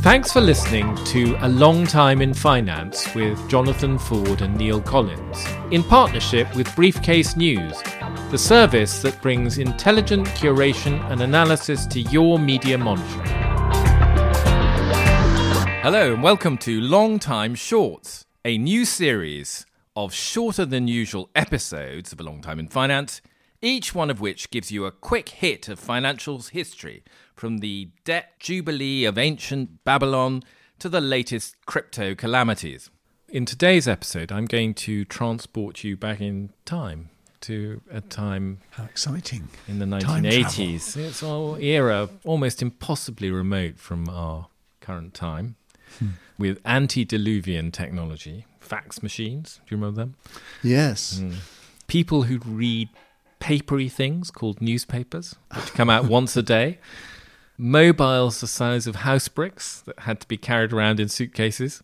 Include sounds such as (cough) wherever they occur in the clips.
Thanks for listening to A Long Time in Finance with Jonathan Ford and Neil Collins, in partnership with Briefcase News, the service that brings intelligent curation and analysis to your media monitoring. Hello, and welcome to Long Time Shorts, a new series of shorter than usual episodes of A Long Time in Finance, each one of which gives you a quick hit of financials history from the debt jubilee of ancient Babylon to the latest crypto calamities. In today's episode, I'm going to transport you back in time to a time How exciting. in the 1980s. It's our era almost impossibly remote from our current time hmm. with antediluvian technology, fax machines. Do you remember them? Yes. Hmm. People who read papery things called newspapers, which come out once a day. Mobiles the size of house bricks that had to be carried around in suitcases.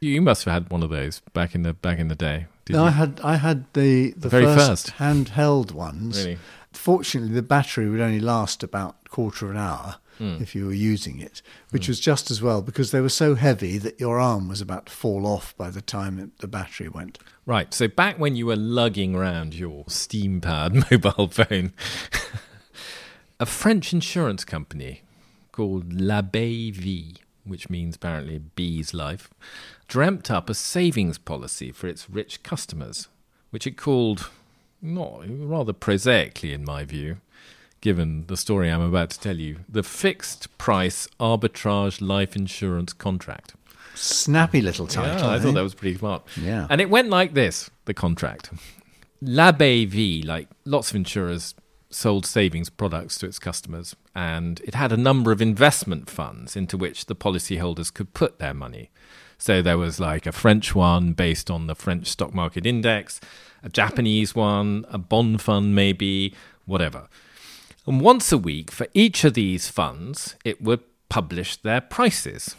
You must have had one of those back in the back in the day. No, I had I had the the very first, first. handheld ones. Really? Fortunately, the battery would only last about a quarter of an hour Hmm. if you were using it, which was just as well because they were so heavy that your arm was about to fall off by the time it, the battery went. Right. So back when you were lugging around your steam powered (laughs) mobile phone, (laughs) a French insurance company called L'Abeille Vie, which means apparently bee's life, dreamt up a savings policy for its rich customers, which it called, not rather prosaically in my view, given the story I'm about to tell you, the fixed price arbitrage life insurance contract. Snappy little title. Yeah, I eh? thought that was pretty smart. Yeah. And it went like this the contract. L'Abeille Vie, like lots of insurers, sold savings products to its customers, and it had a number of investment funds into which the policyholders could put their money. So there was like a French one based on the French stock market index, a Japanese one, a bond fund, maybe, whatever. And once a week, for each of these funds, it would publish their prices.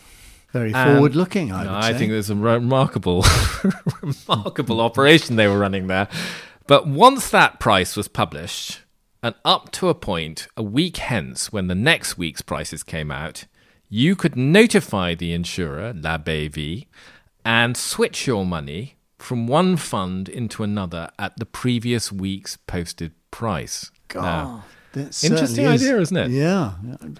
Very forward looking, I would I say. think there's a remarkable, (laughs) remarkable operation they were running there. But once that price was published, and up to a point, a week hence, when the next week's prices came out, you could notify the insurer, La Vie, and switch your money from one fund into another at the previous week's posted price. God, Now, that interesting is- idea, isn't it? Yeah.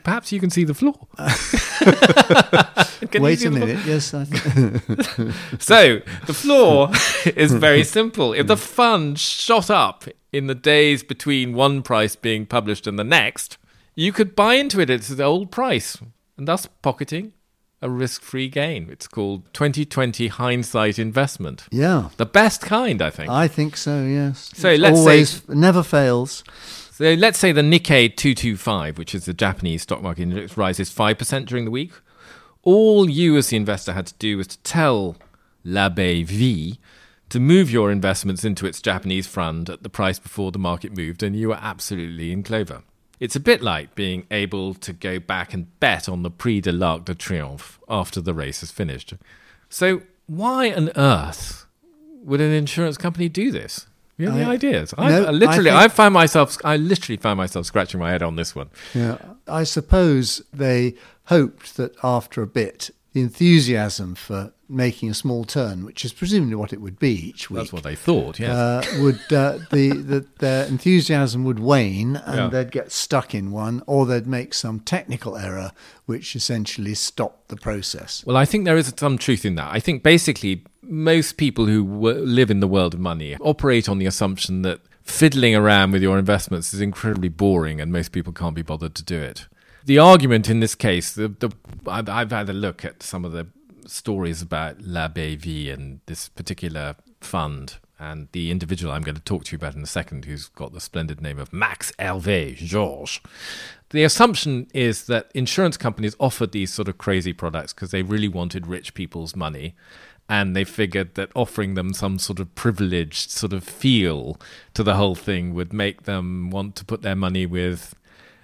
perhaps you can see the flaw. (laughs) Wait a minute. Yes, I. (laughs) So the flaw (laughs) is very simple. If the fund shot up in the days between one price being published and the next, you could buy into it at the old price and thus pocketing a risk free gain. It's called 2020 hindsight investment. yeah. The best kind, I think. I think so. Yes. So It's let's say- always never fails. So let's say the Nikkei 225, which is the Japanese stock market index, rises 5% during the week. All you as the investor had to do was to tell L'Abeille Vie to move your investments into its Japanese fund at the price before the market moved, and you were absolutely in clover. It's a bit like being able to go back and bet on the Prix de l'Arc de Triomphe after the race has finished. So, why on earth would an insurance company do this? Any I- ideas? I, No, I literally, I I, think- found myself, I literally found myself scratching my head on this one. Yeah, I suppose they hoped that after a bit, the enthusiasm for making a small turn, which is presumably what it would be each week, That's what they thought. Yes. uh, would uh, the, the their enthusiasm would wane and Yeah. they'd get stuck in one, or they'd make some technical error which essentially stopped the process. Well, I think there is some truth in that. I think basically most people who w- live in the world of money operate on the assumption that fiddling around with your investments is incredibly boring and most people can't be bothered to do it. The argument in this case, the, the, I've, I've had a look at some of the stories about L'Abeille Vie and this particular fund and the individual I'm going to talk to you about in a second, who's got the splendid name of Max Hervé George. The assumption is that insurance companies offered these sort of crazy products because they really wanted rich people's money. And they figured that offering them some sort of privileged sort of feel to the whole thing would make them want to put their money with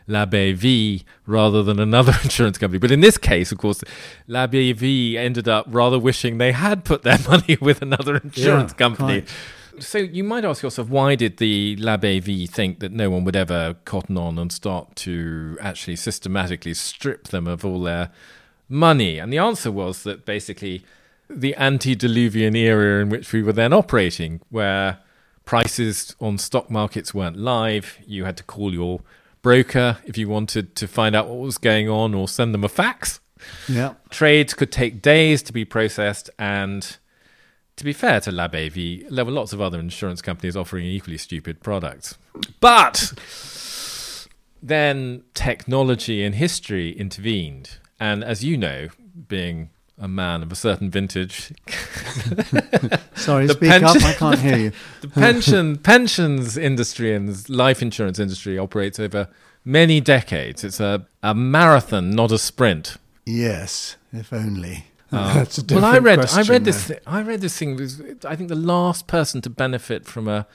L'Abeille Vie rather than another (laughs) insurance company. But in this case, of course, L'Abeille Vie ended up rather wishing they had put their (laughs) money with another insurance Yeah, company. quite. So you might ask yourself, why did the L'Abeille Vie think that no one would ever cotton on and start to actually systematically strip them of all their money? And the answer was that basically the antediluvian era in which we were then operating, where prices on stock markets weren't live, you had to call your broker if you wanted to find out what was going on or send them a fax. Yeah. Trades could take days to be processed and to be fair to L'Abeille Vie, there were lots of other insurance companies offering equally stupid products. But then technology and history intervened. And as you know, being a man of a certain vintage, (laughs) Sorry, The speak up. pension- I can't hear you. (laughs) the pension pensions industry and life insurance industry operates over many decades. It's a, a marathon, not a sprint. Yes, if only. Uh, (laughs) That's a well, I different read, I question read this, thi- I read this thing. Was, I think the last person to benefit from a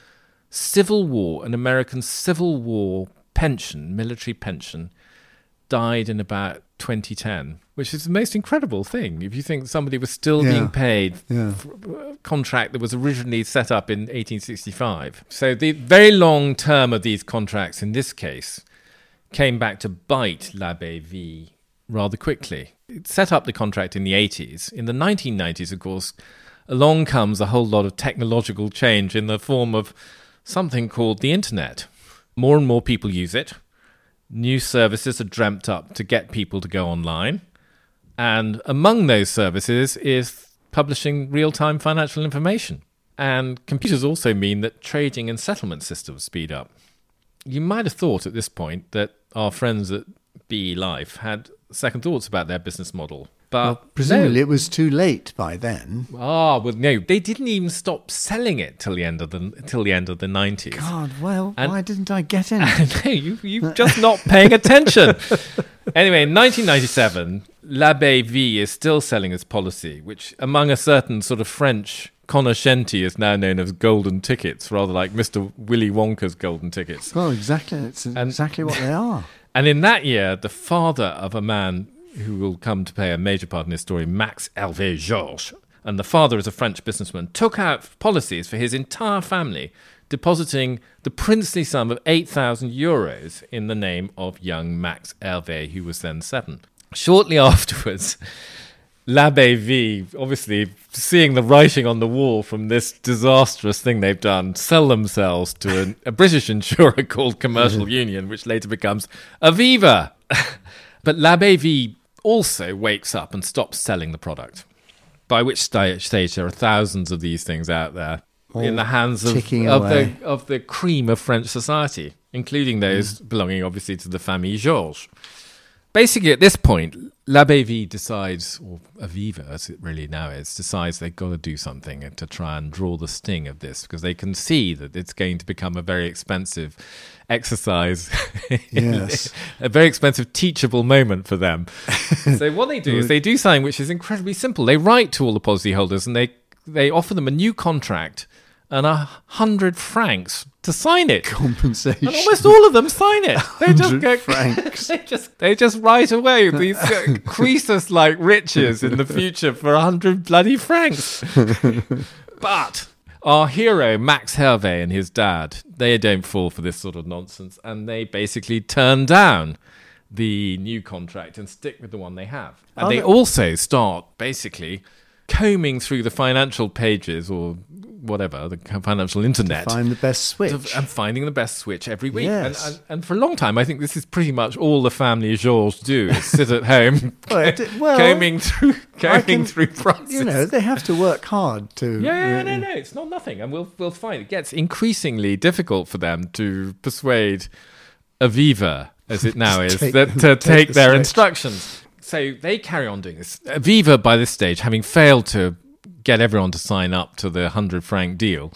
Civil War, an American Civil War pension, military pension, died in about 2010, which is the most incredible thing. If you think somebody was still Yeah. being paid Yeah. for a uh, contract that was originally set up in 1865. So the very long term of these contracts in this case came back to bite L'Abeille Vie rather quickly. It set up the contract in the 80s. In the 1990s, of course, along comes a whole lot of technological change in the form of something called the internet. More and more people use it. New services are dreamt up to get people to go online. And among those services is publishing real time financial information. And computers also mean that trading and settlement systems speed up. You might have thought at this point that our friends at BE Life had second thoughts about their business model. But Well, presumably no. it was too late by then. Ah, well, no, they didn't even stop selling it till the end of the till the end of the nineties. God, well, And- why didn't I get (laughs) in? no, you you just not paying attention. (laughs) anyway, in 1997, L'Abeille Vie is still selling its policy, which among a certain sort of French cognoscenti is now known as golden tickets, rather like Mr. Willy Wonka's golden tickets. well, exactly. It's exactly what they are. (laughs) And in that year, the father of a man who will come to play a major part in this story, Max Hervé George, and the father is a French businessman, took out policies for his entire family, depositing the princely sum of 8,000 euros in the name of young Max Hervé, who was then seven. Shortly (laughs) afterwards, L'Abeille Vie, obviously seeing the writing on the wall from this disastrous thing they've done, sell themselves to an, a British (laughs) insurer called Commercial Union, which later becomes Aviva. (laughs) but L'Abeille Vie also wakes up and stops selling the product. By which stage there are thousands of these things out there in the hands of, of the of the cream of French society, including those belonging obviously to the famille George. Basically, at this point, L'Abeille Vie decides, or Aviva as it really now is, decides they've got to do something to try and draw the sting of this because they can see that it's going to become a very expensive exercise, Yes. (laughs) a very expensive teachable moment for them. (laughs) so what they do is they do something which is incredibly simple. They write to all the policyholders and they they offer them a new contract and a hundred francs to sign it. Compensation. And almost all of them sign it. (laughs) They just 100 go francs. (laughs) they just they just write away these uh, Croesus like riches in the future for a hundred bloody francs. (laughs) but our hero Max Hervé and his dad, they don't fall for this sort of nonsense, and they basically turn down the new contract and stick with the one they have. And they they- also start basically combing through the financial pages or whatever the financial internet Find the best switch. and finding the best switch every week. Yes. And, and, and for a long time, I think this is pretty much all the family George do is sit at home (laughs) Well, it- well, combing through combing can- through prices. you know, they have to work hard to. yeah, yeah, no, no, it's not nothing, and we'll we'll find it gets increasingly difficult for them to persuade Aviva, as it (laughs) now is, that them- to take take the their switch. instructions. So they carry on doing this. Aviva, by this stage, having failed to get everyone to sign up to the hundred franc deal,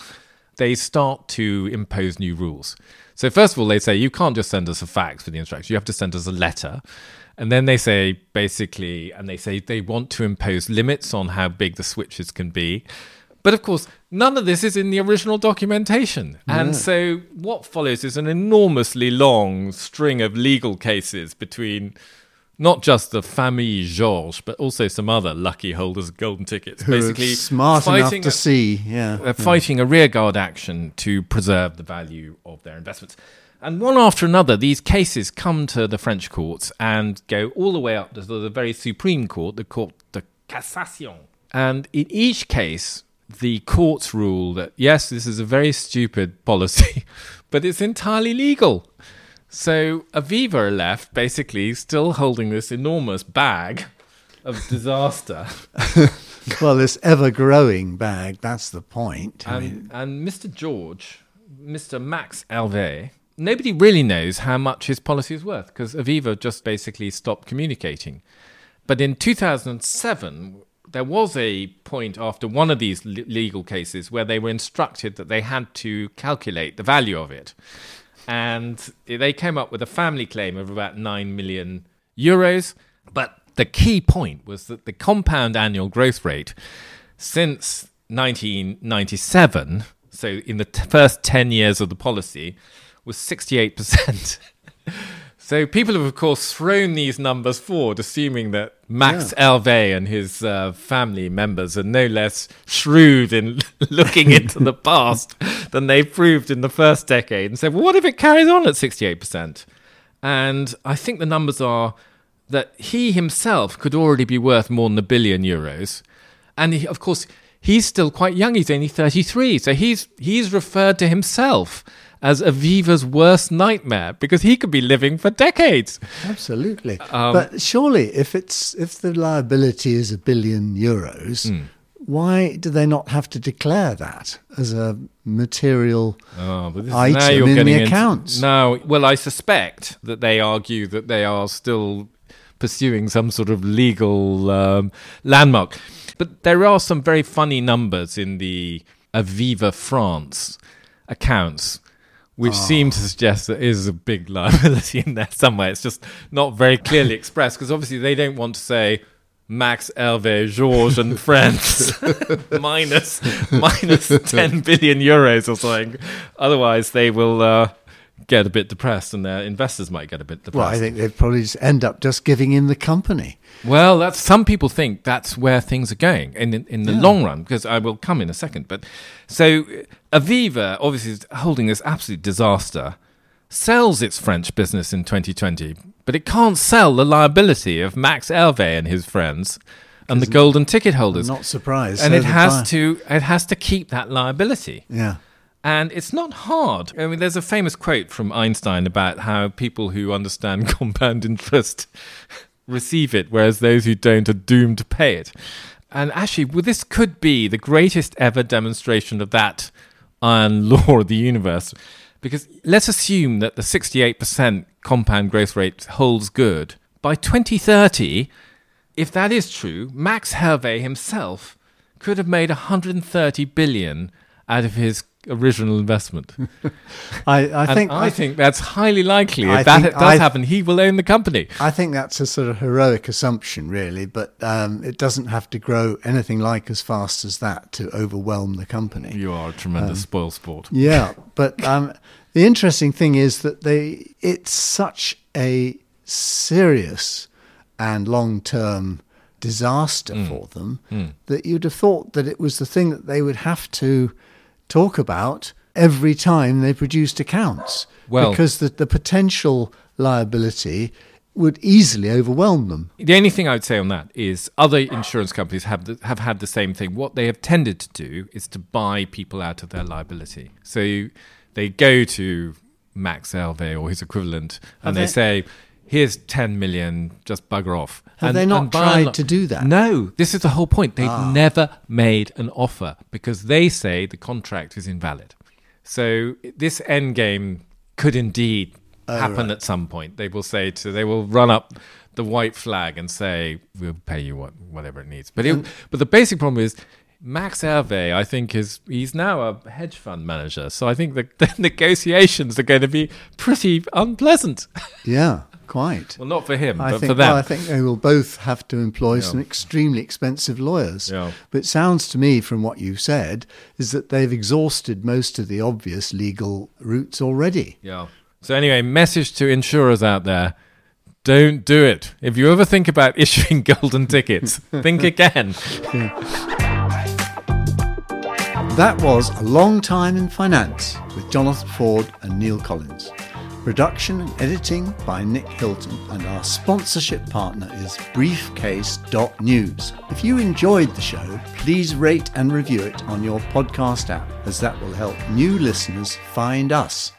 they start to impose new rules. So first of all, they say you can't just send us a fax with the instructions; you have to send us a letter. And then they say basically, and they say they want to impose limits on how big the switches can be. But of course, none of this is in the original documentation. And so what follows is an enormously long string of legal cases between not just the famille George, but also some other lucky holders of golden tickets. Who are basically, smart enough to a- see, yeah. uh, fighting a rearguard action to preserve the value of their investments. And one after another, these cases come to the French courts and go all the way up to the very supreme court, the Cour de Cassation. And in each case, the courts rule that yes, this is a very stupid policy, (laughs) but it's entirely legal. So Aviva left basically still holding this enormous bag of disaster. (laughs) Well, this ever growing bag, that's the point. I mean, And, and Mr. George, Mr. Max Hervé, nobody really knows how much his policy is worth because Aviva just basically stopped communicating. But in 2007, there was a point after one of these le- legal cases where they were instructed that they had to calculate the value of it. And they came up with a family claim of about 9 million euros. But the key point was that the compound annual growth rate since 1997, so in the t- first 10 years of the policy, was 68%. (laughs) so people have, of course, thrown these numbers forward, assuming that Max Hervé and his uh, family members are no less shrewd in (laughs) looking into the past than they proved in the first decade, and said, well, what if it carries on at 68%? And I think the numbers are that he himself could already be worth more than a billion euros. And he, of course, he's still quite young. He's only 33. So he's, he's referred to himself as Aviva's worst nightmare because he could be living for decades. absolutely. Um, but surely, if it's if the liability is a billion euros, Hmm. why do they not have to declare that as a material? Oh, this, Item now you're in the getting into- accounts. No, well, I suspect that they argue that they are still pursuing some sort of legal um, landmark. But there are some very funny numbers in the Aviva France accounts. Which seem to suggest there is a big liability (laughs) in there somewhere. It's just not very clearly (laughs) expressed because obviously they don't want to say Max Hervé, George, and friends (laughs) minus minus ten billion euros or something. Otherwise, they will uh, get a bit depressed, and their investors might get a bit depressed. Well, I think they'd probably just end up just giving in the company. Well, that's some people think that's where things are going in in, in the long run because I will come in a second. But so Aviva obviously is holding this absolute disaster, sells its French business in 2020, but it can't sell the liability of Max Hervé and his friends and the golden ticket holders, I'm not surprised. and So it has to it has to keep that liability. Yeah. And it's not hard. I mean, there's a famous quote from Einstein about how people who understand (laughs) compound interest (laughs) receive it, whereas those who don't are doomed to pay it. And actually, well, this could be the greatest ever demonstration of that iron (laughs) law of the universe. Because let's assume that the 68% compound growth rate holds good. By 2030, if that is true, Max Hervé himself could have made 130 billion out of his original investment. (laughs) I, I think I think that's highly likely. If I that think does I- happen, he will own the company. I think that's a sort of heroic assumption, really, but um, it doesn't have to grow anything like as fast as that to overwhelm the company. You are a tremendous spoil sport. Yeah, but um, the interesting thing is that they it's such a serious and long-term disaster Mm. for them that you'd have thought that it was the thing that they would have to talk about every time they produced accounts Well- because the, the potential liability would easily overwhelm them. The only thing I would say on that is other insurance companies have the, have had the same thing. What they have tended to do is to buy people out of their liability. So they go to Max Hervé or his equivalent, and they, they- say, "Here's ten million, just bugger off." Have And- they not tried to do that? Ah. No, this is the whole point. They've never made an offer because they say the contract is invalid. So this end game could indeed Oh, happen at some point. They will say to they will run up the white flag and say we'll pay you what whatever it needs. But it, but the basic problem is Max Hervé, I think, is he's now a hedge fund manager. So I think the, (laughs) the negotiations are going to be pretty unpleasant. Yeah, quite. well, not for him, I but think, for them. well, I think they will both have to employ some extremely expensive lawyers. Yeah. But it sounds to me, from what you said, is that they've exhausted most of the obvious legal routes already. Yeah. So anyway, message to insurers out there: Don't do it. If you ever think about (laughs) issuing golden tickets, think (laughs) again. That was A Long Time in Finance with Jonathan Ford and Neil Collins. Production and editing by Nick Hilton, and our sponsorship partner is Briefcase.news. If you enjoyed the show, please rate and review it on your podcast app, as that will help new listeners find us.